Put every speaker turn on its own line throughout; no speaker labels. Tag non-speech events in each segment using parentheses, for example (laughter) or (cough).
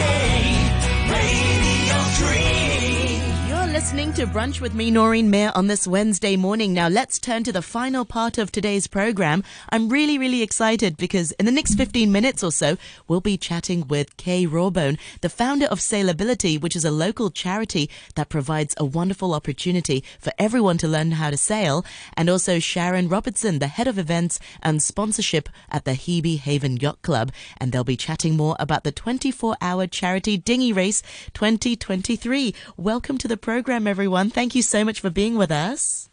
change. Listening to Brunch with me, Noreen Mayer, on this Wednesday morning. Now, let's turn to the final part of today's program. I'm really, really excited because in the next 15 minutes or so, we'll be chatting with Kay Rawbone, the founder of Sailability, which is a local charity that provides a wonderful opportunity for everyone to learn how to sail, and also Charron Robertson, the head of events and sponsorship at the Hebe Haven Yacht Club. And they'll be chatting more about the 24 hour charity dinghy race 2023. Welcome to the program program, everyone. Thank you so much for being with us.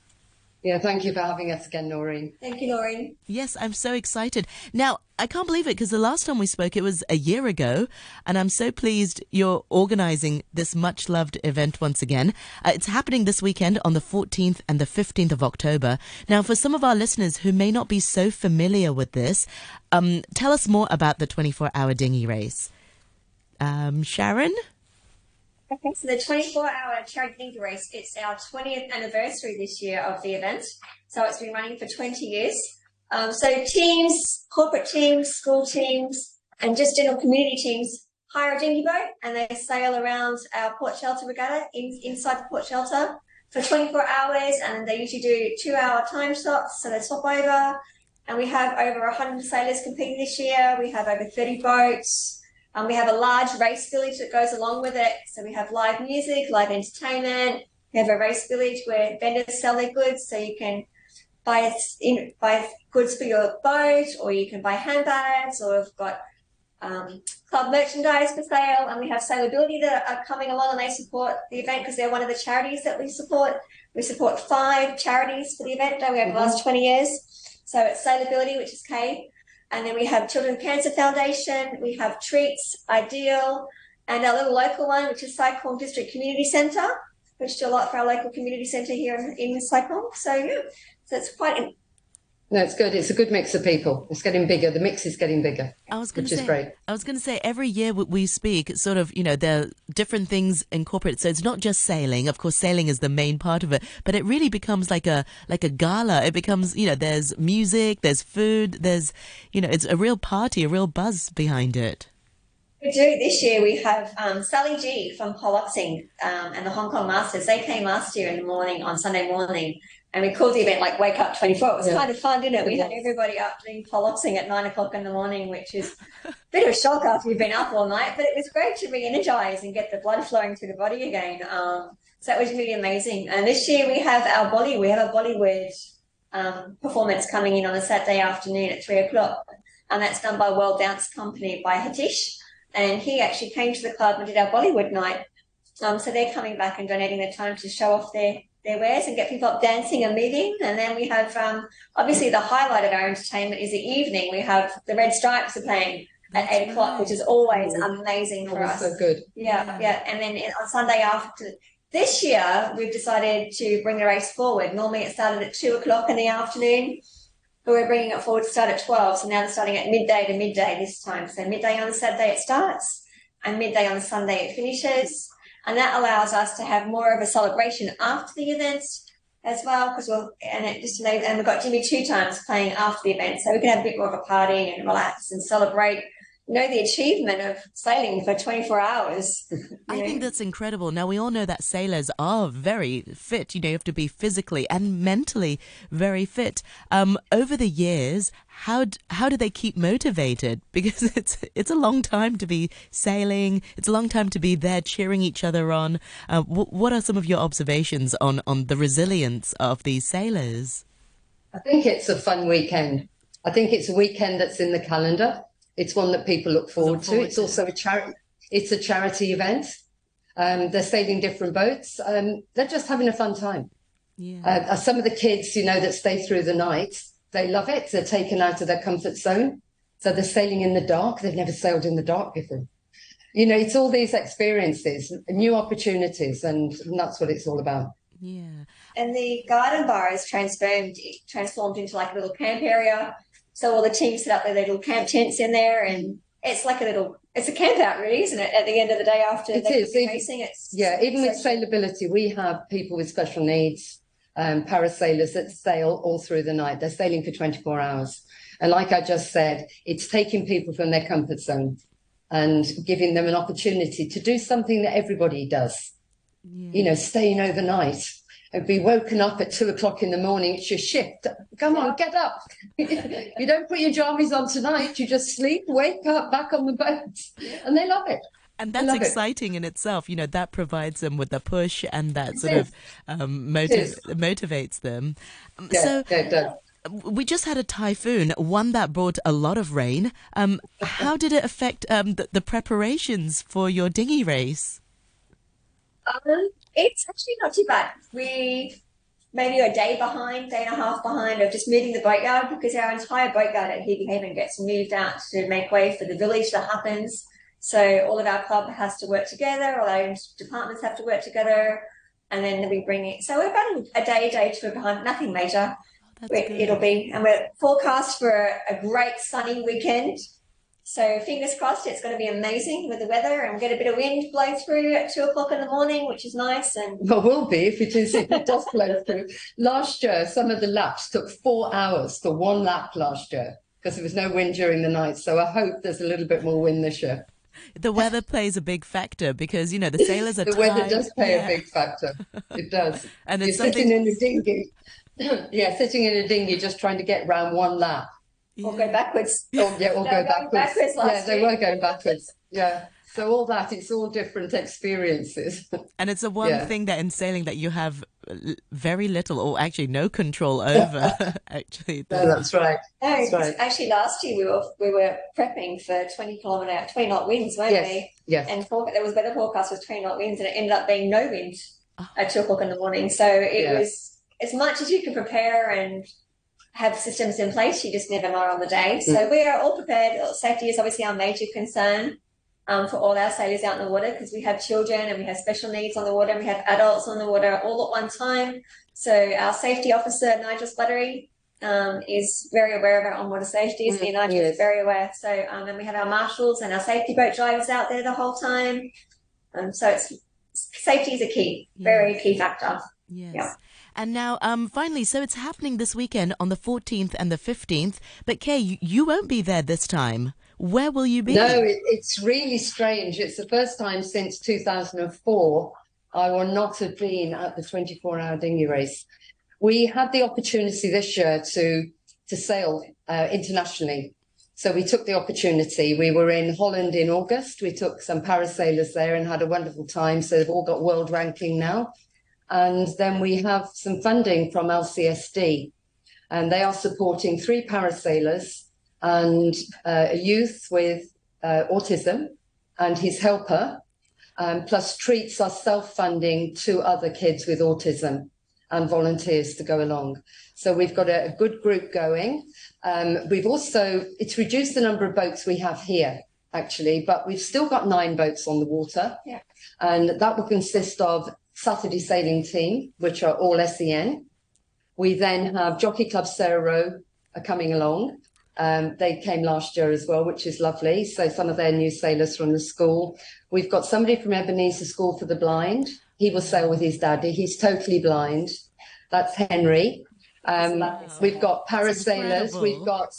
Yeah, thank you for having us again, Noreen.
Thank you, Noreen.
Yes, I'm so excited. Now, I can't believe it because the last time we spoke, it was a year ago, and I'm so pleased you're organizing this much loved event once again. Uh, it's happening this weekend on the 14th and the 15th of October. Now, for some of our listeners who may not be so familiar with this, um, tell us more about the 24 hour dinghy race. Um, Charron?
Okay, so the 24 hour charity dinghy race, it's our 20th anniversary this year of the event. So it's been running for 20 years. Um, so teams, corporate teams, school teams, and just general community teams hire a dinghy boat and they sail around our port shelter regatta in, inside the port shelter for 24 hours. And they usually do two hour time slots. So they swap over. And we have over 100 sailors competing this year. We have over 30 boats. Um, we have a large race village that goes along with it. So we have live music, live entertainment. We have a race village where vendors sell their goods, so you can buy in, buy goods for your boat, or you can buy handbags, or we've got um, club merchandise for sale, and we have Sailability that are coming along and they support the event because they're one of the charities that we support. We support five charities for the event. That we have mm-hmm. the last 20 years. So it's Sailability, which is K, and then we have Children's Cancer Foundation, we have Treats, Ideal, and our little local one, which is Sai District Community Centre, which do a lot for our local community centre here in, in Sai So, yeah, so it's quite
no, it's good. It's a good mix of people. It's getting bigger. The mix is getting bigger. I was going to say, great.
I was going to say, every year we speak, it's sort of, you know, there are different things incorporated. So it's not just sailing. Of course, sailing is the main part of it, but it really becomes like a like a gala. It becomes, you know, there's music, there's food, there's, you know, it's a real party, a real buzz behind it.
We do. This year we have um, Sally G from Piloxing um, and the Hong Kong Masters. They came last year in the morning on Sunday morning and we called the event like Wake Up 24. It was yeah. kind of fun, didn't it? We had everybody up doing Piloxing at nine o'clock in the morning, which is a bit of a shock after you've been up all night, but it was great to re energize and get the blood flowing through the body again. Um, so that was really amazing. And this year we have our Bolly, we have a Bollywood um, performance coming in on a Saturday afternoon at three o'clock. And that's done by World Dance Company by Hatish. And he actually came to the club and did our Bollywood night. Um, so they're coming back and donating their time to show off their their wares and get people up dancing and moving. And then we have um, obviously the highlight of our entertainment is the evening. We have the Red Stripes are playing at eight o'clock, which is always amazing for us.
So good.
Yeah, yeah, yeah. And then on Sunday after this year, we've decided to bring the race forward. Normally it started at two o'clock in the afternoon, but we're bringing it forward to start at 12. So now they're starting at midday to midday this time. So midday on the Saturday it starts and midday on the Sunday it finishes. And that allows us to have more of a celebration after the events as well, because we'll, and it just, and we've got Jimmy two times playing after the event. So we can have a bit more of a party and relax and celebrate know the achievement of sailing for 24 hours. (laughs)
I think that's incredible. Now we all know that sailors are very fit. You know, you have to be physically and mentally very fit. Um, over the years, how d- how do they keep motivated? (laughs) Because it's it's a long time to be sailing. It's a long time to be there cheering each other on. Uh, w- what are some of your observations on on the resilience of these sailors?
I think it's a fun weekend. I think it's a weekend that's in the calendar it's one that people look forward, look forward to. It's to. also a charity. It's a charity event. Um, they're sailing different boats. Um, they're just having a fun time. Yeah. Uh, uh, some of the kids, you know, that stay through the night, they love it. They're taken out of their comfort zone. So they're sailing in the dark. They've never sailed in the dark before. You know, it's all these experiences, new opportunities, and, and that's what it's all about.
Yeah.
And the garden bar is transformed transformed into like a little camp area so all the teams set up their little camp tents in there, and it's like a little it's a camp out, really, isn't it? At the end of the day, after
it is. racing, it's yeah. Even with sailability, we have people with special needs, um, parasailers that sail all through the night. They're sailing for 24 hours, and like I just said, it's taking people from their comfort zone. and giving them an opportunity to do something that everybody does. Yeah. You know, staying overnight and be woken up at two o'clock in the morning. It's your shift. Come on, get up. (laughs) you don't put your jammies on tonight. You just sleep, wake up, back on the boat, and they love it.
And that's exciting
it.
in itself. You know, that provides them with the push and that sort of um, motiv- motivates them.
Yeah, so, yeah,
we just had a typhoon, one that brought a lot of rain. Um, how did it affect um, the, the, preparations for your dinghy race?
Um, it's actually not too bad. We maybe a day behind, day and a half behind of just moving the boatyard because our entire boatyard at Hebe Haven gets moved out to make way for the village that happens. So all of our club has to work together, all our departments have to work together, and then we bring it. So we're about a day, day two behind, nothing major. Oh, it'll be, and we're forecast for a great sunny weekend. So fingers crossed, it's going to be amazing with the weather, and we get a bit of wind blow through at two o'clock in the morning, which is nice. And (laughs)
well, will be if it is if it does blow through. Last year, some of the laps took four hours for one lap last year because there was no wind during the night. So I hope there's a little bit more wind this year.
The weather plays a big factor because you know the sailors (laughs) are.
the
tired.
weather does play yeah. a big factor. It does. (laughs) and it's You're something... sitting in a dinghy (clears throat) yeah, sitting in a dinghy just trying to get round one lap.
Yeah. Or go backwards.
Or, yeah, or go backwards. backwards yeah, they were going backwards. Yeah. So all that, it's all different experiences. (laughs)
And it's the one yeah. thing that in sailing that you have very little or actually no control over. (laughs) actually,
no, that's right.
No,
that's right.
Actually, last year we were we were prepping for twenty kilometre, twenty knot winds, weren't
yes.
we?
Yes.
And for, there was weather forecast with twenty knot winds, and it ended up being no wind oh. at two o'clock in the morning. So it yeah. was as much as you can prepare and have systems in place, you just never know on the day. So mm. we are all prepared. Safety is obviously our major concern um, for all our sailors out in the water because we have children and we have special needs on the water and we have adults on the water all at one time. So our safety officer, Nigel Splattery, um, is very aware of our on water safety. Mm, Nigel yes. is very aware. So um, and we have our marshals and our safety boat drivers out there the whole time. Um, so it's safety is a key, very key factor.
Yes. Yeah. And now, um, finally, so it's happening this weekend on the 14th and the 15th. But Kay, you, you won't be there this time. Where will you be?
No, it, it's really strange. It's the first time since 2004 I will not have been at the 24 hour dinghy race. We had the opportunity this year to to sail uh, internationally. So we took the opportunity. We were in Holland in August. We took some parasailers there and had a wonderful time. So they've all got world ranking now. And then we have some funding from LCSD, and they are supporting three parasailers and uh, a youth with uh, autism and his helper, um, plus treats are self funding two other kids with autism and volunteers to go along. So we've got a, a good group going. Um, we've also, it's reduced the number of boats we have here actually, but we've still got nine boats on the water.
Yeah.
And that will consist of Saturday sailing team, which are all SEN. We then have Jockey Club Sarah Roe are coming along. Um, they came last year as well, which is lovely. So some of their new sailors from the school. We've got somebody from Ebenezer School for the Blind. He will sail with his daddy. He's totally blind. That's Henry. Um, we've got parasailers. We've got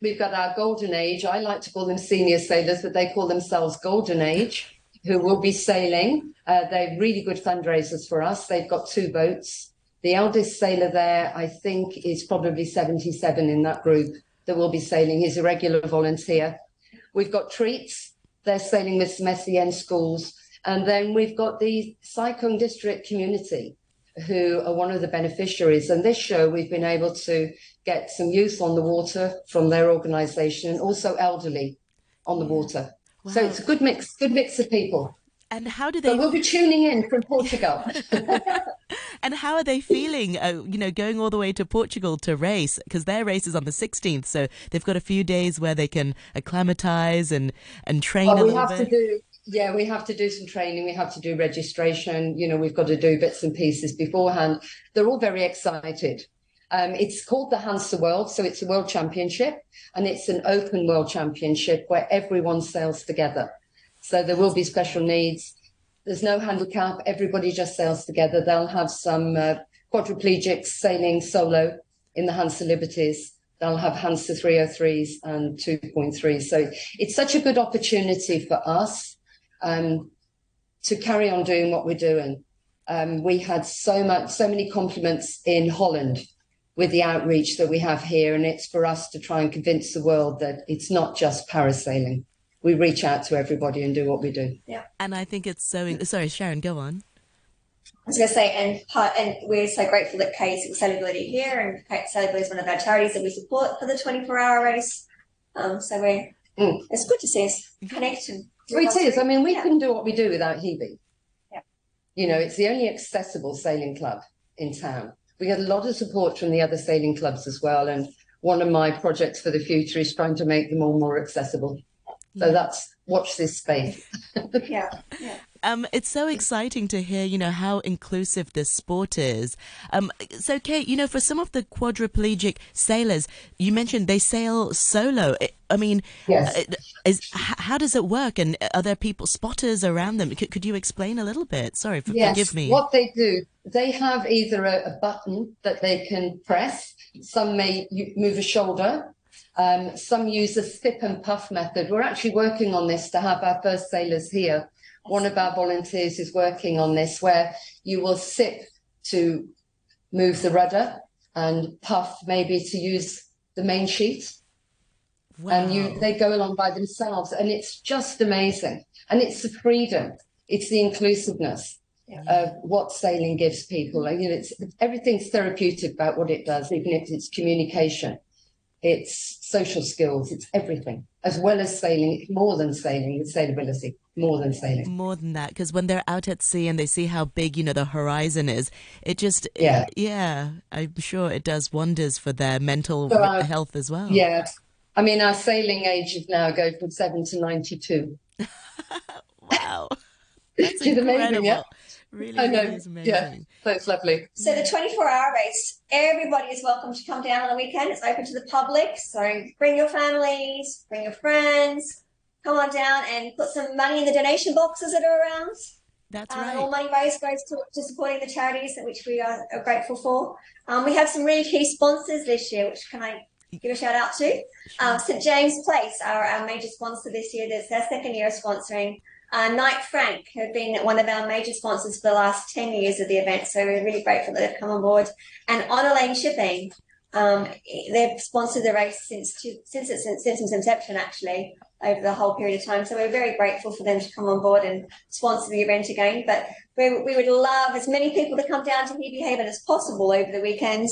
we've got our golden age. I like to call them senior sailors, but they call themselves golden age who will be sailing. Uh, they're really good fundraisers for us. They've got two boats. The eldest sailor there, I think, is probably 77 in that group that will be sailing. He's a regular volunteer. We've got treats. They're sailing with some SEN schools. And then we've got the Sai Kung district community who are one of the beneficiaries. And this show, we've been able to get some youth on the water from their organisation and also elderly on the water. Wow. So it's a good mix, good mix of people.
And how do they?
But we'll be tuning in from Portugal. (laughs)
and how are they feeling? Uh, you know, going all the way to Portugal to race because their race is on the 16th, so they've got a few days where they can acclimatize and and train oh, a little
bit. Do, yeah, we have to do some training. We have to do registration. You know, we've got to do bits and pieces beforehand. They're all very excited. Um, it's called the Hansa World, so it's a world championship, and it's an open world championship where everyone sails together. So there will be special needs. There's no handicap. Everybody just sails together. They'll have some uh, quadriplegics sailing solo in the Hansa Liberties, they'll have Hansa 303s and 2.3. So it's such a good opportunity for us um, to carry on doing what we're doing. Um, we had so much, so many compliments in Holland with the outreach that we have here, and it's for us to try and convince the world that it's not just parasailing. We reach out to everybody and do what we do.
Yeah,
and I think it's so. Sorry, Charron, go on.
I was going to say, and part, and we're so grateful that Kay is Sailability here, and Kay Sailability is one of our charities that we support for the 24 hour race. Um, so we're, mm. it's good to see us connect and.
It is. I mean, we yeah. couldn't do what we do without Hebe. Yeah. You know, it's the only accessible sailing club in town. We get a lot of support from the other sailing clubs as well. And one of my projects for the future is trying to make them all more accessible. So that's watch this space. (laughs)
yeah. yeah.
Um, it's so exciting to hear, you know, how inclusive this sport is. Um, so, Kate, you know, for some of the quadriplegic sailors, you mentioned they sail solo. I mean,
yes.
Uh, is how does it work? And are there people spotters around them? Could, could you explain a little bit? Sorry, for,
yes.
forgive me.
What they do, they have either a, a button that they can press. Some may move a shoulder. Um, some use a sip and puff method. We're actually working on this to have our first sailors here one of our volunteers is working on this where you will sip to move the rudder and puff maybe to use the main sheet. Wow. And you they go along by themselves and it's just amazing. And it's the freedom, it's the inclusiveness yeah. of what sailing gives people. You know, it's everything's therapeutic about what it does, even if it's communication, it's social skills, it's everything, as well as sailing, more than sailing, it's sailability more than sailing.
More than that, because when they're out at sea and they see how big, you know, the horizon is, it just,
yeah,
it, yeah, I'm sure it does wonders for their mental our, health as well.
Yeah. I mean, our sailing ages now go from seven to 92. (laughs)
wow. (laughs) That's incredible. Amazing, yeah? Really, I know. Really
yeah, so it's lovely.
So the 24 hour race, everybody is welcome to come down on the weekend. It's open to the public. So bring your families, bring your friends, come on down and put some money in the donation boxes that are around.
That's um, right.
All money raised goes to, to, supporting the charities, which we are, are grateful for. Um, we have some really key sponsors this year, which can I give a shout out to? Um, St James Place are our major sponsor this year. That's their second year of sponsoring. Uh, Knight Frank have been one of our major sponsors for the last 10 years of the event, so we're really grateful that they've come on board. And Honour Lane Shipping, um, they've sponsored the race since since its since its inception, actually over the whole period of time. So we're very grateful for them to come on board and sponsor the event again. But we, we would love as many people to come down to Hebe Haven as possible over the weekend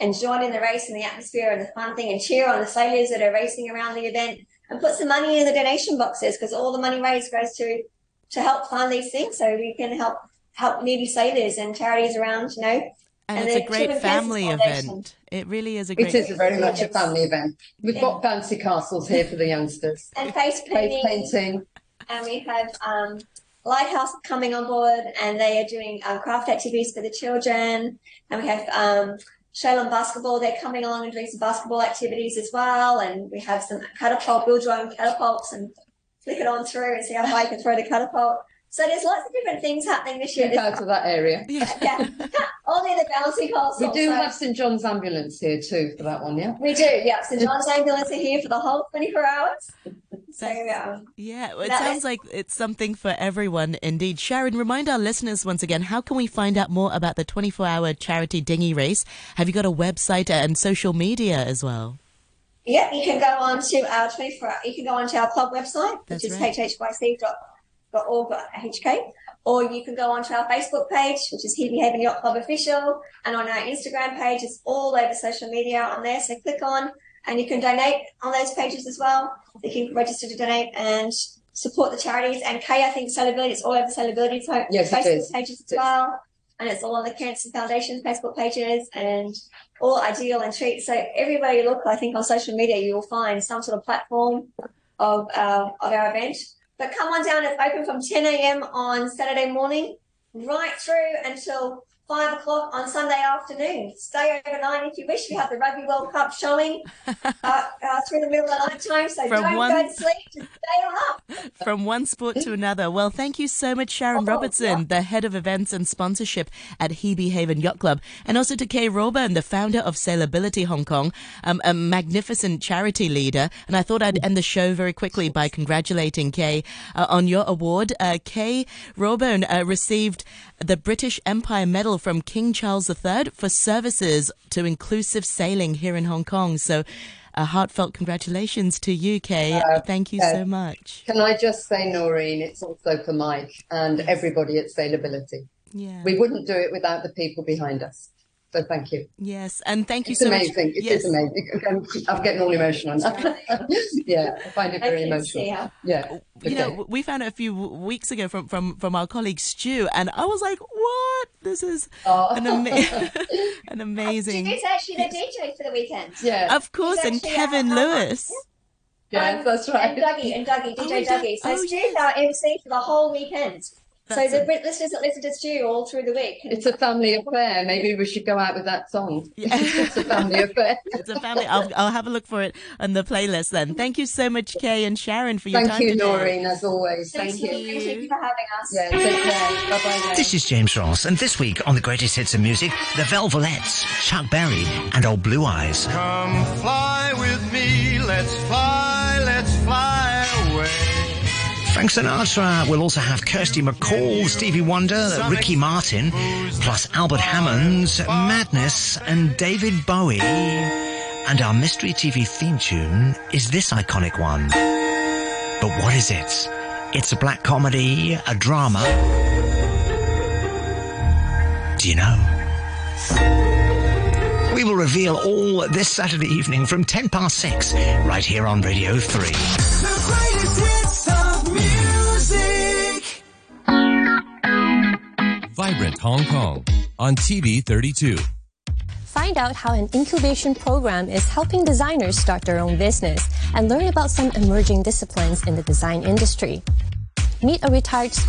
and join in the race and the atmosphere and the fun thing and cheer on the sailors that are racing around the event and put some money in the donation boxes because all the money raised goes to to help fund these things so we can help help needy sailors and charities around, you know,
and, and it's a great family event. It really is a great.
It is very much a family event. We've yeah. got bouncy castles here for the youngsters
and face painting.
Face painting.
And we have um, Lighthouse coming on board, and they are doing um, craft activities for the children. And we have um, Shalom basketball. They're coming along and doing some basketball activities as well. And we have some catapult, build your own catapults, and flick it on through and see how high you can throw the catapult. So there's lots of different things happening this year.
Out of that area. (laughs)
Yeah. yeah. Only the bouncy castle.
We do so. have St John's ambulance here too for that one, yeah?
We do, yeah. St John's ambulance are here for the whole 24 hours. So, um,
yeah, it sounds is... like it's something for everyone indeed. Charron, remind our listeners once again, how can we find out more about the 24 hour charity dinghy race? Have you got a website and social media as well?
Yeah, you can go on to our 24 you can go on to our club website, That's which right. is hhyc.com hk or you can go onto our Facebook page, which is Hebe Haven Yacht Club Official, and on our Instagram page, it's all over social media on there. So click on, and you can donate on those pages as well. You can register to donate and support the charities. And Kay, I think Sailability, it's all over Sailability so
yes,
Facebook pages as well. And it's all on the Cancer Foundation Facebook pages and all ideal and treat. So everywhere you look, I think on social media, you will find some sort of platform of, uh, of our event. But come on down. It's open from 10 a.m. on Saturday morning right through until five o'clock on Sunday afternoon. Stay overnight if you wish. We have the Rugby World Cup showing (laughs) uh, uh, through the middle of the night time, so From don't one... go to sleep. Just stay on up. (laughs)
from one sport to another. Well, thank you so much, Charron oh, Robertson, yeah. the head of events and sponsorship at Hebe Haven Yacht Club, and also to Kay Rawbone, the founder of Sailability Hong Kong, um, a magnificent charity leader. And I thought I'd end the show very quickly by congratulating Kay uh, on your award. Uh, Kay Rawbone uh, received the British Empire Medal from King Charles III for services to inclusive sailing here in Hong Kong. So a heartfelt congratulations to you, Kay. Uh, Thank you uh, so much.
Can I just say, Noreen, it's also for Mike and everybody at Sailability. Yeah. We wouldn't do it without the people behind us. So thank you.
Yes, and thank you
it's
so
amazing.
much.
It yes. is amazing. (laughs) I'm, I'm, getting all emotional. (laughs) yeah, I find it very emotional. Yeah.
Okay. You know, we found it a few weeks ago from, from, from our colleague Stu, and I was like, what? This is oh. an, ama- (laughs) an amazing.
Stu's actually the DJ for the weekend.
Yeah.
Of course, and Kevin Lewis.
Yes, um, that's right.
And Dougie, and Dougie, DJ oh, Dougie. So oh, Stu's yes. our MC for the whole weekend. That's so the a... listeners that listen to Stu all through the week.
It's a family affair. Maybe we should go out with that song. (laughs) Yeah. it's a family affair. (laughs)
it's a family. I'll, I'll have a look for it on the playlist then. Thank you so much, Kay and Charron, for your time too.
Thank
time
you,
today.
Noreen, as always.
Thank, Thank you. you. Thank you for having us.
Yeah, take care. Bye-bye.
This is James Ross, and this week on the greatest hits of music, the Velvelettes, Chuck Berry, and Old Blue Eyes.
Come fly with me, let's fly,
Frank Sinatra. We'll also have Kirsty MacColl, Stevie Wonder, Ricky Martin, plus Albert Hammond's Madness and David Bowie. And our mystery TV theme tune is this iconic one. But what is it? It's a black comedy, a drama. Do you know? We will reveal all this Saturday evening from 10 past 6, right here on Radio 3.
Vibrant Hong Kong on TV 32.
Find out how an incubation program is helping designers start their own business and learn about some emerging disciplines in the design industry. Meet a retired